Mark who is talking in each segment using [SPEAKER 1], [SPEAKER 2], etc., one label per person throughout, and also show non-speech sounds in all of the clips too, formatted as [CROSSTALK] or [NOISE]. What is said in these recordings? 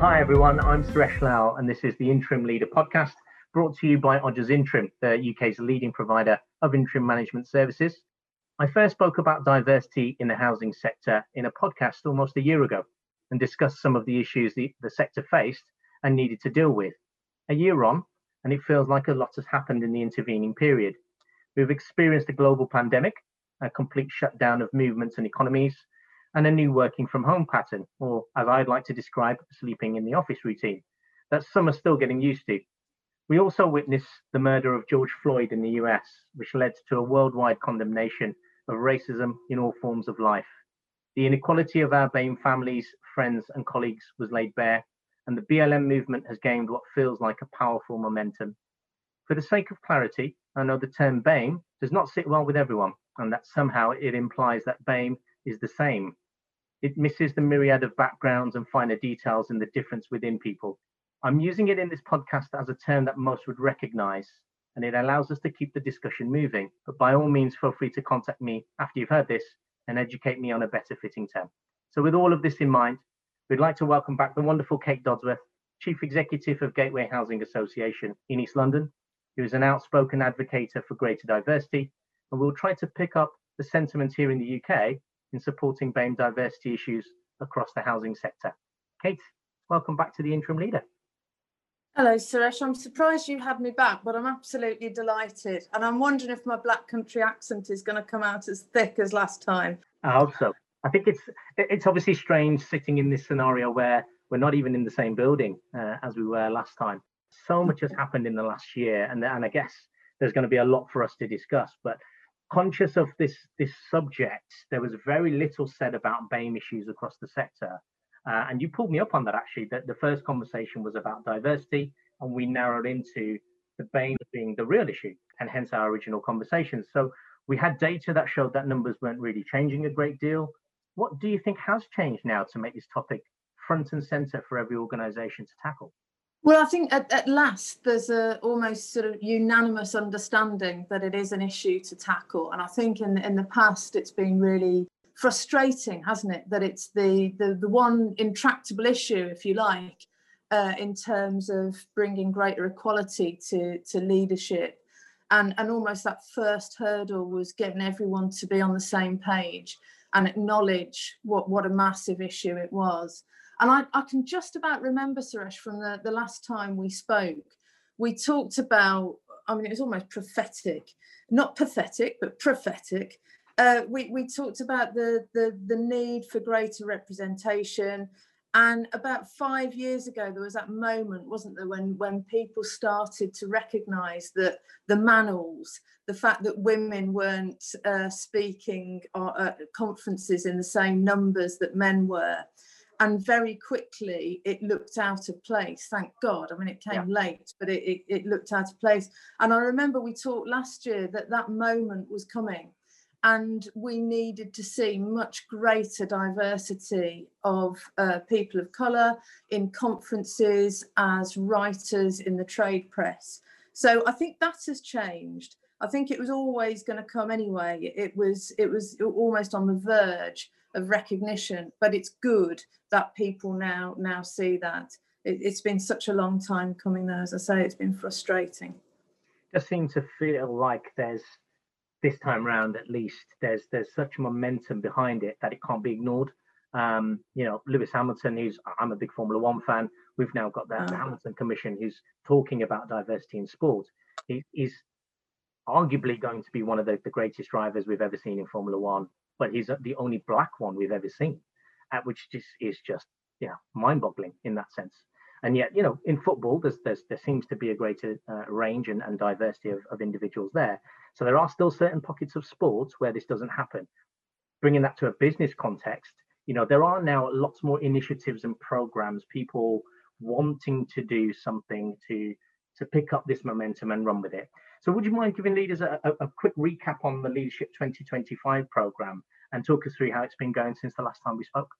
[SPEAKER 1] Hi, everyone. I'm Suresh Lal, and this is the Interim Leader podcast brought to you by Odgers Interim, the UK's leading provider of interim management services. I first spoke about diversity in the housing sector in a podcast almost a year ago and discussed some of the issues the, the sector faced and needed to deal with. A year on, and it feels like a lot has happened in the intervening period. We've experienced a global pandemic, a complete shutdown of movements and economies, and a new working from home pattern, or as I'd like to describe, sleeping in the office routine, that some are still getting used to. We also witnessed the murder of George Floyd in the US, which led to a worldwide condemnation of racism in all forms of life. The inequality of our BAME families, friends, and colleagues was laid bare, and the BLM movement has gained what feels like a powerful momentum. For the sake of clarity, I know the term BAME does not sit well with everyone, and that somehow it implies that BAME is the same. It misses the myriad of backgrounds and finer details in the difference within people. I'm using it in this podcast as a term that most would recognize, and it allows us to keep the discussion moving. But by all means, feel free to contact me after you've heard this and educate me on a better fitting term. So, with all of this in mind, we'd like to welcome back the wonderful Kate Dodsworth, Chief Executive of Gateway Housing Association in East London, who is an outspoken advocate for greater diversity, and we'll try to pick up the sentiment here in the UK in supporting BAME diversity issues across the housing sector. Kate, welcome back to the interim leader.
[SPEAKER 2] Hello, Suresh. I'm surprised you had me back, but I'm absolutely delighted. And I'm wondering if my black country accent is going to come out as thick as last time.
[SPEAKER 1] I hope so. I think it's it's obviously strange sitting in this scenario where we're not even in the same building uh, as we were last time. So much has happened in the last year, and and I guess there's going to be a lot for us to discuss. But conscious of this this subject, there was very little said about BAME issues across the sector, uh, and you pulled me up on that actually. That the first conversation was about diversity, and we narrowed into the BAME being the real issue, and hence our original conversation. So we had data that showed that numbers weren't really changing a great deal. What do you think has changed now to make this topic front and center for every organisation to tackle?
[SPEAKER 2] Well, I think at, at last there's a almost sort of unanimous understanding that it is an issue to tackle, and I think in in the past it's been really frustrating, hasn't it? That it's the the, the one intractable issue, if you like, uh, in terms of bringing greater equality to to leadership, and and almost that first hurdle was getting everyone to be on the same page and acknowledge what what a massive issue it was. And I, I can just about remember, Suresh, from the, the last time we spoke, we talked about, I mean, it was almost prophetic, not pathetic, but prophetic. Uh, we, we talked about the, the, the need for greater representation. And about five years ago, there was that moment, wasn't there, when, when people started to recognise that the manels, the fact that women weren't uh, speaking at conferences in the same numbers that men were, and very quickly it looked out of place thank god. I mean it came yeah. late but it, it, it, looked out of place. And i remember we talked last year that that moment was coming and we needed to see much greater diversity of uh, people of colour in conferences as writers in the trade press. So i think that has changed. I think it was always going to come anyway. It was it was almost on the verge of recognition but it's good that people now now see that. It, has been such a long time coming there as i say it's been frustrating.
[SPEAKER 1] Just seem to feel like there's this time round at least there's there's such momentum behind it that it can't be ignored. Um, you know lewis hamilton who's i'm a big formula one fan we've now got the, oh. hamilton commission who's talking about diversity in sport. He, he's arguably going to be one of the, the greatest drivers we've ever seen in formula one but he's the only black one we've ever seen, at which just is just yeah mind-boggling in that sense. And yet, you know, in football, there's, there's there seems to be a greater uh, range and, and diversity of, of individuals there. So there are still certain pockets of sports where this doesn't happen. Bringing that to a business context, you know, there are now lots more initiatives and programs, people wanting to do something to to pick up this momentum and run with it. So would you mind giving leaders a, a, a, quick recap on the Leadership 2025 program and talk us through how it's been going since the last time we spoke?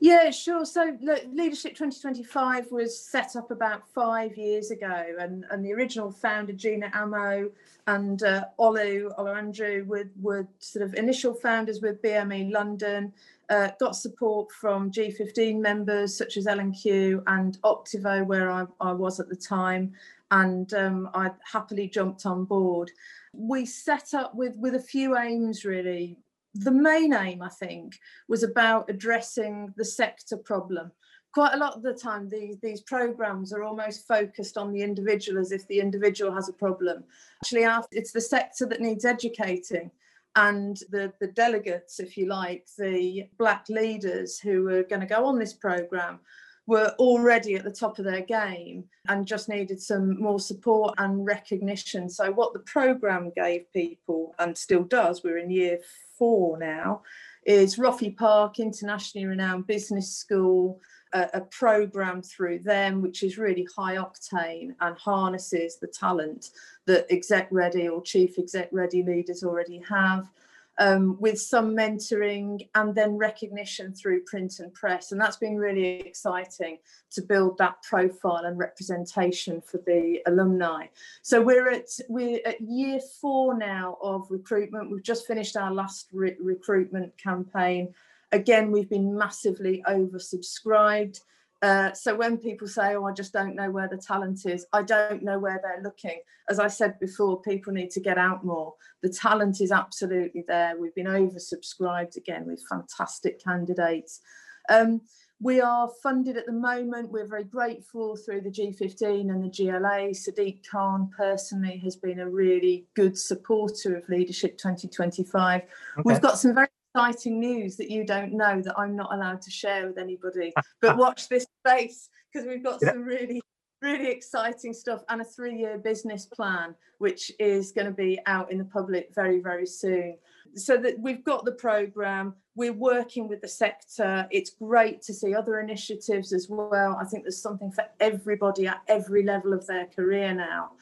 [SPEAKER 2] Yeah, sure. So Leadership 2025 was set up about five years ago, and, and the original founder, Gina Amo, and uh, Olu Andrew were, were sort of initial founders with BME London, uh, got support from G15 members such as L&Q and Optivo, where I, I was at the time, and um, I happily jumped on board. We set up with, with a few aims really the main aim, I think, was about addressing the sector problem. Quite a lot of the time, these, these programs are almost focused on the individual as if the individual has a problem. Actually, it's the sector that needs educating. And the, the delegates, if you like, the black leaders who were going to go on this program, were already at the top of their game and just needed some more support and recognition. So, what the program gave people, and still does, we're in year four now, is Roffey Park, internationally renowned business school, a, a program through them which is really high octane and harnesses the talent that exec ready or chief exec ready leaders already have um, with some mentoring and then recognition through print and press. And that's been really exciting to build that profile and representation for the alumni. So we're at we're at year four now of recruitment. We've just finished our last re recruitment campaign. Again, we've been massively oversubscribed. Uh, so when people say, "Oh, I just don't know where the talent is," I don't know where they're looking. As I said before, people need to get out more. The talent is absolutely there. We've been oversubscribed again with fantastic candidates. Um, we are funded at the moment. We're very grateful through the G15 and the GLA. Sadiq Khan personally has been a really good supporter of Leadership 2025. Okay. We've got some very exciting news that you don't know that I'm not allowed to share with anybody. [LAUGHS] But watch this space because we've got yeah. some really, really exciting stuff and a three year business plan, which is going to be out in the public very, very soon. So that we've got the program, we're working with the sector. It's great to see other initiatives as well. I think there's something for everybody at every level of their career now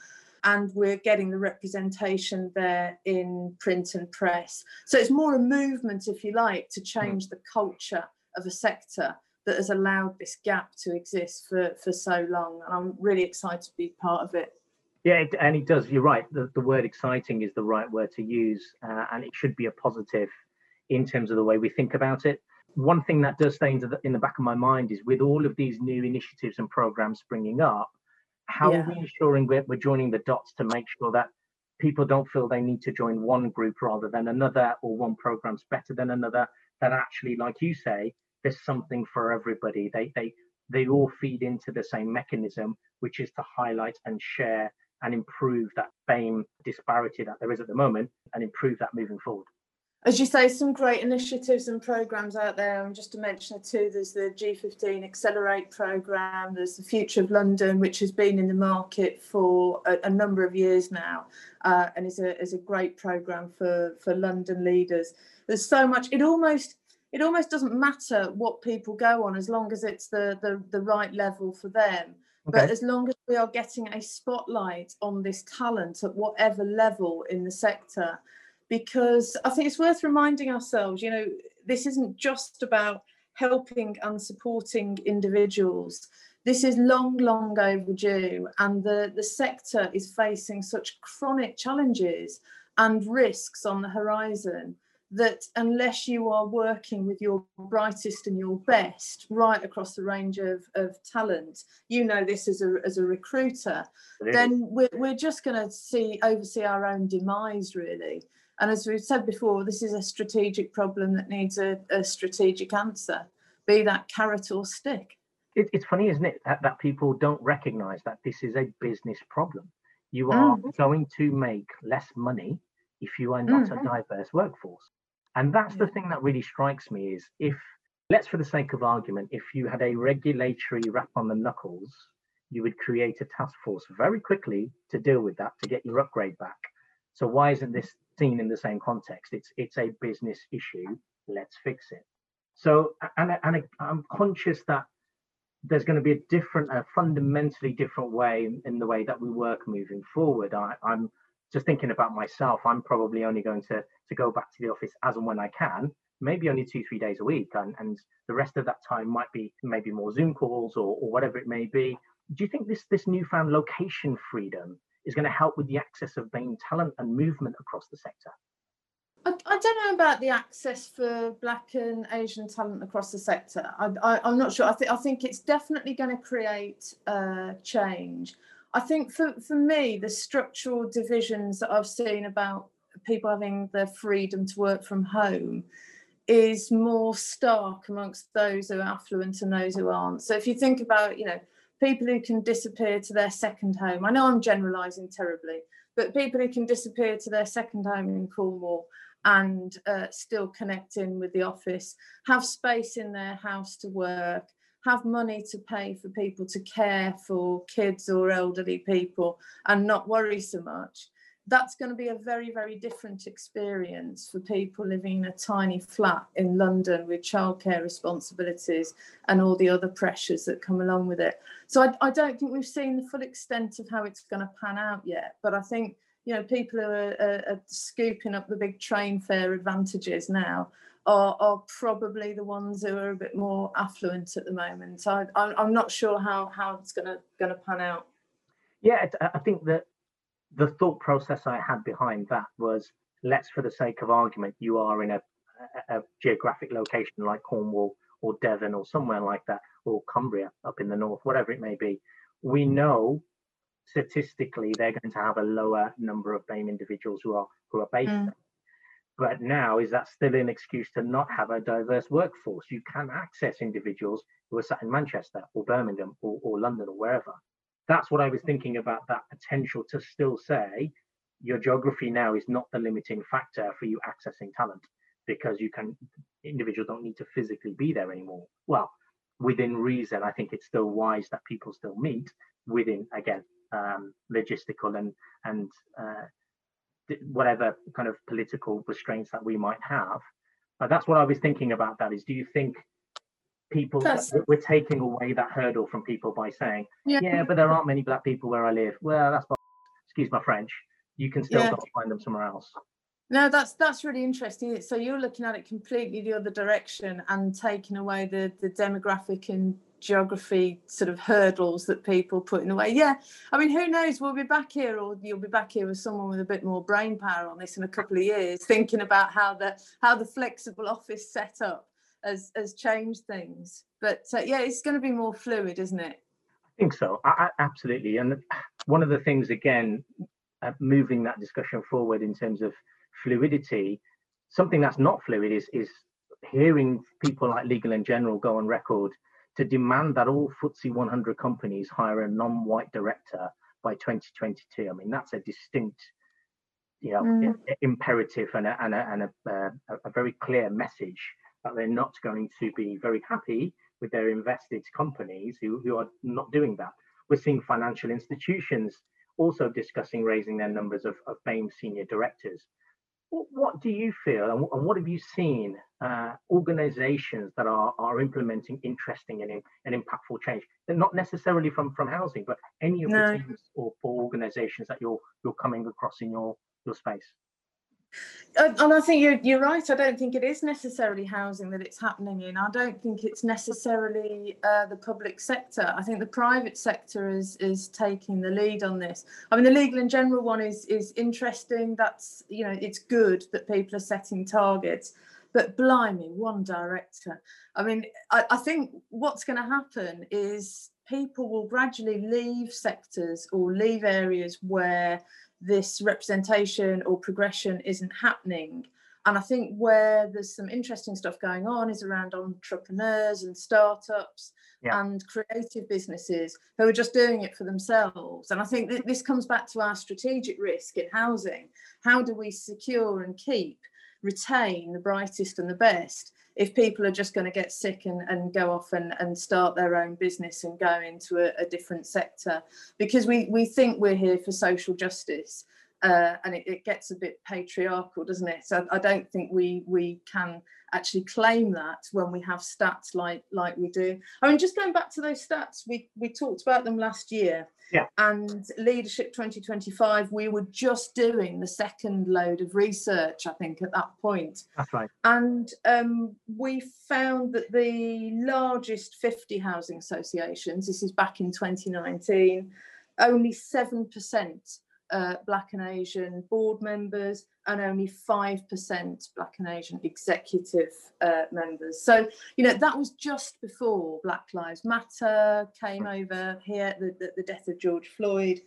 [SPEAKER 2] and we're getting the representation there in print and press. So it's more a movement, if you like, to change the culture of a sector that has allowed this gap to exist for, for so long. And I'm really excited to be part of it.
[SPEAKER 1] Yeah, it, and it does. You're right. The, the word exciting is the right word to use, uh, and it should be a positive in terms of the way we think about it. One thing that does stay the, in the back of my mind is with all of these new initiatives and programs springing up, how yeah. are we ensuring we're, we're joining the dots to make sure that people don't feel they need to join one group rather than another or one program's better than another that actually like you say there's something for everybody they they they all feed into the same mechanism which is to highlight and share and improve that BAME disparity that there is at the moment and improve that moving forward
[SPEAKER 2] as you say, some great initiatives and programs out there. And just to mention two, there's the G15 Accelerate program. There's the Future of London, which has been in the market for a, a number of years now, uh, and is a is a great program for for London leaders. There's so much. It almost it almost doesn't matter what people go on as long as it's the the, the right level for them. Okay. But as long as we are getting a spotlight on this talent at whatever level in the sector, because I think it's worth reminding ourselves, you know, this isn't just about helping and supporting individuals. This is long, long overdue, and the, the sector is facing such chronic challenges and risks on the horizon that unless you are working with your brightest and your best right across the range of, of talent, you know this as a, as a recruiter, then we're, we're just going to see oversee our own demise really. And as we've said before, this is a strategic problem that needs a, a strategic answer, be that carrot or stick.
[SPEAKER 1] It, it's funny, isn't it, that, that people don't recognize that this is a business problem. You are mm. going to make less money if you are not mm. a diverse workforce. And that's yeah. the thing that really strikes me is if, let's for the sake of argument, if you had a regulatory rap on the knuckles, you would create a task force very quickly to deal with that to get your upgrade back. So why isn't this seen in the same context? It's it's a business issue. Let's fix it. So and and I'm conscious that there's going to be a different, a fundamentally different way in, the way that we work moving forward. I, I'm just thinking about myself, I'm probably only going to to go back to the office as and when I can, maybe only two, three days a week. And, and the rest of that time might be maybe more Zoom calls or, or whatever it may be. Do you think this, this newfound location freedom is going to help with the access of BAME talent and movement across the sector?
[SPEAKER 2] I, I, don't know about the access for Black and Asian talent across the sector. I, am not sure. I think I think it's definitely going to create uh, change. I think for, for me, the structural divisions that I've seen about people having the freedom to work from home is more stark amongst those who are affluent and those who aren't. So if you think about, you know, people who can disappear to their second home, I know I'm generalising terribly, but people who can disappear to their second home in Cornwall and uh, still connect in with the office, have space in their house to work, have money to pay for people to care for kids or elderly people and not worry so much that's going to be a very, very different experience for people living in a tiny flat in London with childcare responsibilities and all the other pressures that come along with it. So I, I don't think we've seen the full extent of how it's going to pan out yet. But I think, you know, people who are, are, are scooping up the big train fare advantages now are, are, probably the ones who are a bit more affluent at the moment. I, I'm not sure how, how it's going to going to pan out.
[SPEAKER 1] Yeah, I think that the thought process I had behind that was let's, for the sake of argument, you are in a, a, a geographic location like Cornwall or Devon or somewhere like that, or Cumbria up in the north, whatever it may be. We know statistically they're going to have a lower number of BAME individuals who are who are based mm. But now, is that still an excuse to not have a diverse workforce? You can access individuals who are sat in Manchester or Birmingham or, or London or wherever that's what I was thinking about that potential to still say your geography now is not the limiting factor for you accessing talent because you can individuals don't need to physically be there anymore. Well, within reason, I think it's still wise that people still meet within again um, logistical and and uh, whatever kind of political restraints that we might have. But that's what I was thinking about. That is, do you think people we're taking away that hurdle from people by saying yeah. yeah. but there aren't many black people where i live. Well that's my, excuse my french. You can still yeah. find them somewhere else.
[SPEAKER 2] No that's that's really interesting. So you're looking at it completely the other direction and taking away the the demographic and geography sort of hurdles that people put in the way yeah i mean who knows? We'll be back here or you'll be back here with someone with a bit more brain power on this in a couple of years thinking about how the how the flexible office set up has has changed things. But uh, yeah, it's going to be more fluid, isn't it?
[SPEAKER 1] I think so. I, I, absolutely. And one of the things, again, uh, moving that discussion forward in terms of fluidity, something that's not fluid is is hearing people like Legal and General go on record to demand that all FTSE 100 companies hire a non-white director by 2022. I mean, that's a distinct, you know, mm. imperative and a, and a, and a, uh, a very clear message that they're not going to be very happy with their invested companies who, who are not doing that. We're seeing financial institutions also discussing raising their numbers of, of BAME senior directors. What, do you feel and, and, what have you seen uh, organizations that are, are implementing interesting and, and impactful change? They're not necessarily from, from housing, but any of no. the teams or, or organizations that you're, you're coming across in your, your space?
[SPEAKER 2] And I think you're, you're right. I don't think it is necessarily housing that it's happening in. I don't think it's necessarily uh, the public sector. I think the private sector is is taking the lead on this. I mean, the legal and general one is is interesting. That's you know, it's good that people are setting targets. But blimey, one director. I mean, I, I think what's going to happen is people will gradually leave sectors or leave areas where this representation or progression isn't happening. And I think where there's some interesting stuff going on is around entrepreneurs and startups yeah. and creative businesses who are just doing it for themselves. And I think that this comes back to our strategic risk in housing. How do we secure and keep, retain the brightest and the best if people are just going to get sick and, and go off and, and start their own business and go into a, a different sector because we, we think we're here for social justice uh, and it, it, gets a bit patriarchal, doesn't it? So I don't think we we can actually claim that when we have stats like like we do. I mean, just going back to those stats, we we talked about them last year.
[SPEAKER 1] Yeah.
[SPEAKER 2] And Leadership 2025, we were just doing the second load of research, I think, at that point.
[SPEAKER 1] That's right.
[SPEAKER 2] And um, we found that the largest 50 housing associations, this is back in 2019, only 7% uh, Black and Asian board members and only 5% Black and Asian executive uh, members. So, you know, that was just before Black Lives Matter came over here, the, the, the death of George Floyd.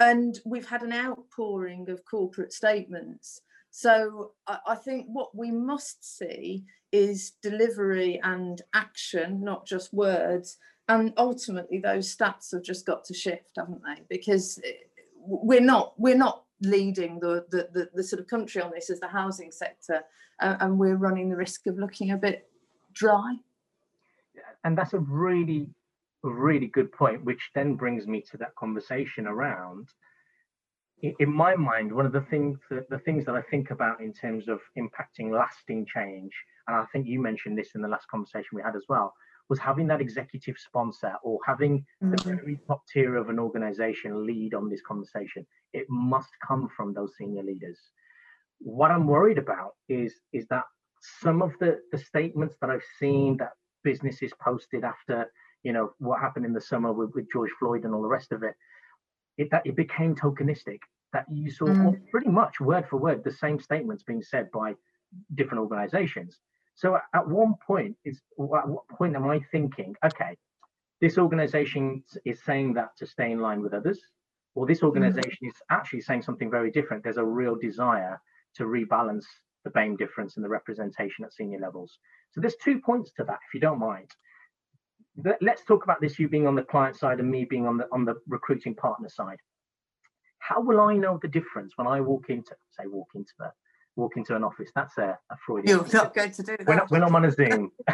[SPEAKER 2] And we've had an outpouring of corporate statements. So I, I think what we must see is delivery and action, not just words. And ultimately, those stats have just got to shift, haven't they? Because we're not we're not leading the, the, the, the, sort of country on this as the housing sector, uh, and we're running the risk of looking a bit dry.
[SPEAKER 1] And that's a really, really good point, which then brings me to that conversation around. In my mind, one of the things that, the things that I think about in terms of impacting lasting change, and I think you mentioned this in the last conversation we had as well, was having that executive sponsor or having mm-hmm. the very top tier of an organization lead on this conversation. It must come from those senior leaders. What I'm worried about is, is that some of the, the statements that I've seen that businesses posted after, you know, what happened in the summer with, with George Floyd and all the rest of it, it that it became tokenistic. That you saw mm. pretty much word for word the same statements being said by different organizations so at one point, is at what point am I thinking, okay, this organization is saying that to stay in line with others, or this mm-hmm. organization mm-hmm. is actually saying something very different. There's a real desire to rebalance the BAME difference in the representation at senior levels. So there's two points to that, if you don't mind. Let's talk about this, you being on the client side and me being on the on the recruiting partner side. How will I know the difference when I walk into, say, walk into the walk into an office. That's a, a Freudian.
[SPEAKER 2] You're not going to do that.
[SPEAKER 1] When, when I'm on a Zoom, [LAUGHS]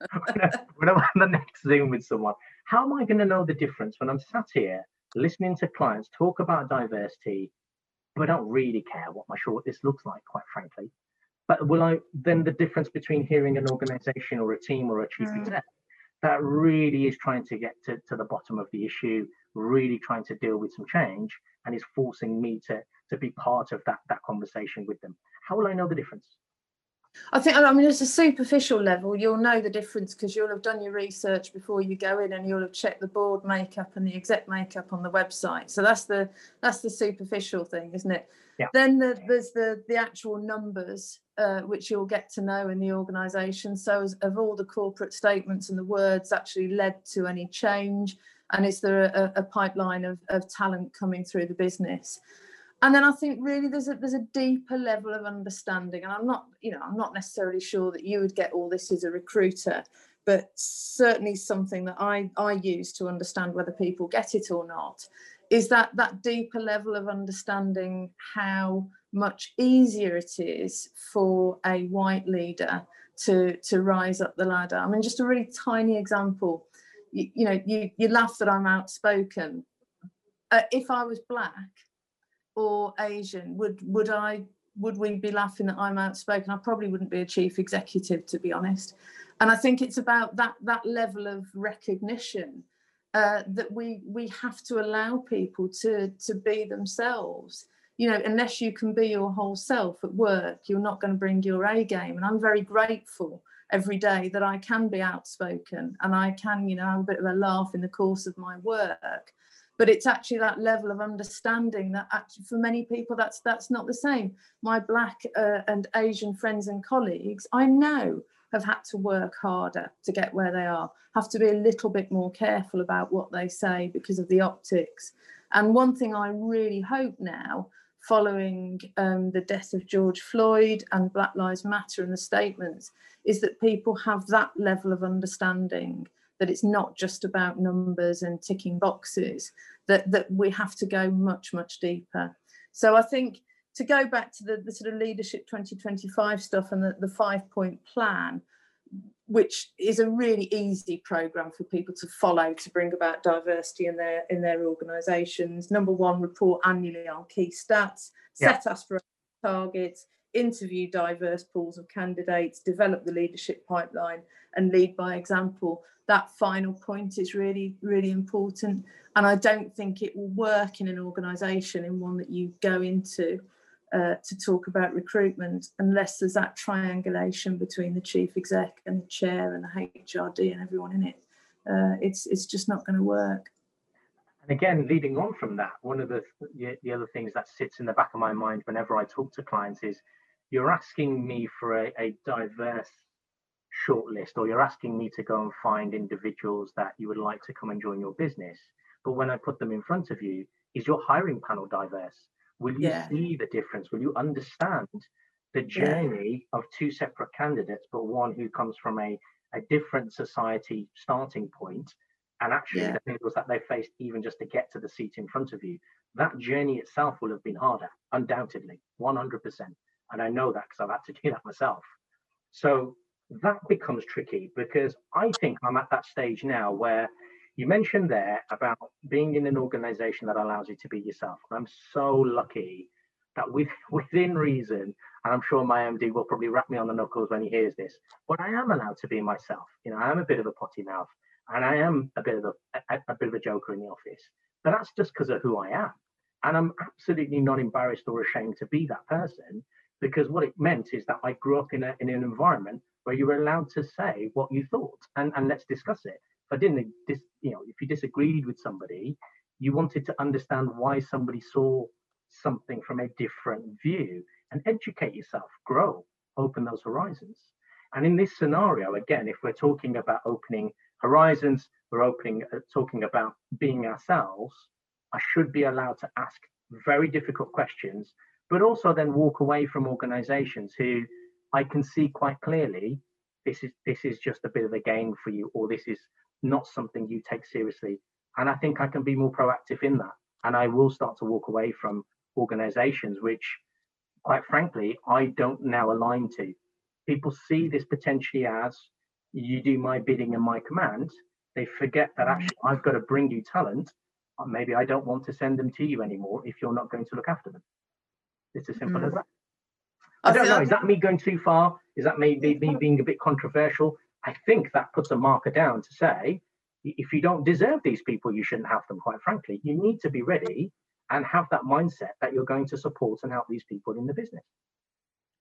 [SPEAKER 1] [LAUGHS] when I'm on the next Zoom with someone, how am I going to know the difference when I'm sat here listening to clients talk about diversity, but I don't really care what my shortlist looks like, quite frankly. But will I then the difference between hearing an organization or a team or a chief mm. exec that really is trying to get to, to the bottom of the issue, really trying to deal with some change, and is forcing me to to be part of that that conversation with them. How will I know the difference?
[SPEAKER 2] I think, I mean, at a superficial level, you'll know the difference because you'll have done your research before you go in, and you'll have checked the board makeup and the exec makeup on the website. So that's the that's the superficial thing, isn't it?
[SPEAKER 1] Yeah.
[SPEAKER 2] Then the, there's the the actual numbers, uh, which you'll get to know in the organisation. So, as, of all the corporate statements and the words actually led to any change, and is there a, a pipeline of, of talent coming through the business? And then I think really there's a there's a deeper level of understanding, and I'm not you know I'm not necessarily sure that you would get all this as a recruiter, but certainly something that I I use to understand whether people get it or not is that that deeper level of understanding how much easier it is for a white leader to to rise up the ladder. I mean, just a really tiny example. You, you know, you you laugh that I'm outspoken. Uh, if I was black, or Asian, would would I would we be laughing that I'm outspoken? I probably wouldn't be a chief executive, to be honest. And I think it's about that that level of recognition uh, that we we have to allow people to to be themselves. You know, unless you can be your whole self at work, you're not going to bring your A game. And I'm very grateful every day that I can be outspoken and I can, you know, have a bit of a laugh in the course of my work but it's actually that level of understanding that actually for many people that's that's not the same. My black uh, and asian friends and colleagues i know have had to work harder to get where they are have to be a little bit more careful about what they say because of the optics. And one thing i really hope now following um, the death of george floyd and black lives matter and the statements is that people have that level of understanding that it's not just about numbers and ticking boxes, that, that we have to go much, much deeper. So I think to go back to the, the sort of leadership 2025 stuff and the, the five point plan, which is a really easy program for people to follow to bring about diversity in their in their organizations number one report annually on key stats set aspirational targets, interview diverse pools of candidates, develop the leadership pipeline, and lead by example. That final point is really, really important. And I don't think it will work in an organisation, in one that you go into uh, to talk about recruitment, unless there's that triangulation between the chief exec and the chair and the HRD and everyone in it. Uh, it's it's just not going to work.
[SPEAKER 1] And again, leading on from that, one of the, the the other things that sits in the back of my mind whenever I talk to clients is you're asking me for a, a diverse shortlist or you're asking me to go and find individuals that you would like to come and join your business. But when I put them in front of you, is your hiring panel diverse? Will you yeah. see the difference? Will you understand the journey yeah. of two separate candidates, but one who comes from a, a different society starting point and actually yeah. the hurdles that they faced even just to get to the seat in front of you? That journey itself will have been harder, undoubtedly, 100%. And I know that because I've had to do that myself. So that becomes tricky because I think I'm at that stage now where you mentioned there about being in an organization that allows you to be yourself. And I'm so lucky that with, [LAUGHS] within reason, and I'm sure my MD will probably wrap me on the knuckles when he hears this, but I am allowed to be myself. You know, I am a bit of a potty mouth and I am a bit of a, a, a bit of a joker in the office, but that's just because of who I am. And I'm absolutely not embarrassed or ashamed to be that person because what it meant is that I grew up in, a, in an environment where you were allowed to say what you thought and, and let's discuss it. If I didn't, dis, you know, if you disagreed with somebody, you wanted to understand why somebody saw something from a different view and educate yourself, grow, open those horizons. And in this scenario, again, if we're talking about opening horizons, we're opening, uh, talking about being ourselves, I should be allowed to ask very difficult questions but also then walk away from organizations who I can see quite clearly this is this is just a bit of a game for you or this is not something you take seriously. And I think I can be more proactive in that. And I will start to walk away from organizations which quite frankly I don't now align to. People see this potentially as you do my bidding and my command. They forget that mm. actually I've got to bring you talent. Maybe I don't want to send them to you anymore if you're not going to look after them it's as simple mm. as that. I don't know. Is that me going too far? Is that maybe me being a bit controversial? I think that puts a marker down to say, if you don't deserve these people, you shouldn't have them, quite frankly. You need to be ready and have that mindset that you're going to support and help these people in the business.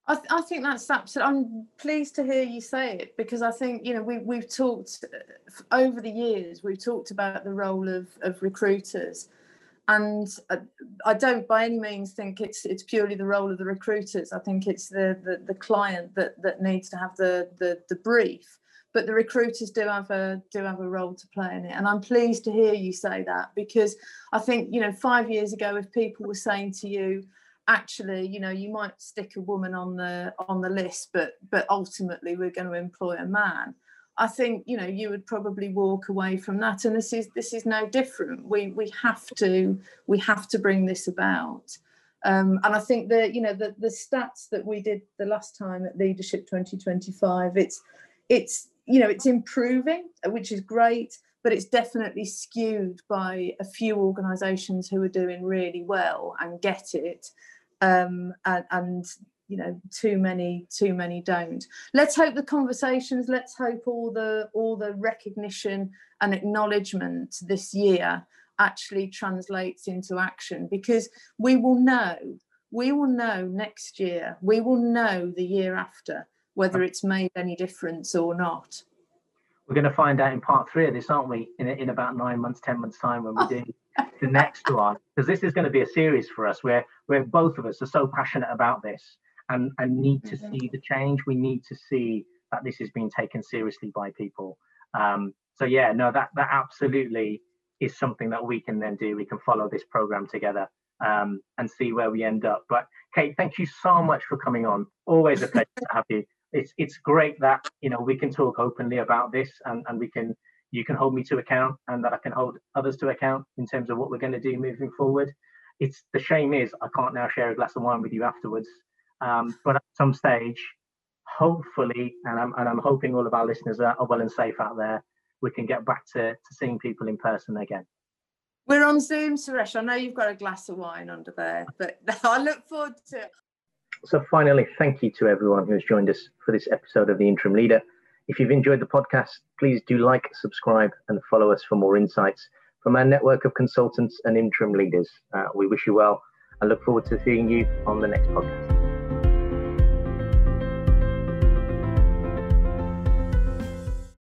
[SPEAKER 2] I, th- I think that's absolutely. I'm pleased to hear you say it because I think you know we we've talked uh, over the years. We've talked about the role of of recruiters, and uh, I don't by any means think it's it's purely the role of the recruiters. I think it's the the, the client that that needs to have the, the the brief. But the recruiters do have a do have a role to play in it, and I'm pleased to hear you say that because I think you know five years ago, if people were saying to you, actually, you know, you might stick a woman on the on the list, but but ultimately we're going to employ a man I think you know you would probably walk away from that, and this is this is no different. We we have to we have to bring this about, um, and I think the you know the the stats that we did the last time at Leadership 2025, it's it's you know it's improving, which is great, but it's definitely skewed by a few organisations who are doing really well and get it, um, and, and you know too many too many don't. Let's hope the conversations let's hope all the all the recognition and acknowledgement this year actually translates into action because we will know we will know next year we will know the year after whether it's made any difference or not.
[SPEAKER 1] We're going to find out in part three of this aren't we? In, in about nine months ten months time when we do [LAUGHS] the next one. Because this is going to be a series for us where where both of us are so passionate about this and, and need to mm-hmm. see the change. We need to see that this is being taken seriously by people. Um, so yeah, no, that that absolutely is something that we can then do. We can follow this program together um, and see where we end up. But Kate, thank you so much for coming on. Always a pleasure to have you. It's it's great that you know we can talk openly about this and, and we can you can hold me to account and that I can hold others to account in terms of what we're going to do moving forward. It's the shame is I can't now share a glass of wine with you afterwards um, but at some stage, hopefully, and I'm, and I'm hoping all of our listeners are, are well and safe out there, we can get back to, to seeing people in person again.
[SPEAKER 2] We're on Zoom, Suresh. I know you've got a glass of wine under there, but [LAUGHS] I look forward to it.
[SPEAKER 1] So, finally, thank you to everyone who has joined us for this episode of The Interim Leader. If you've enjoyed the podcast, please do like, subscribe, and follow us for more insights from our network of consultants and interim leaders. Uh, we wish you well and look forward to seeing you on the next podcast.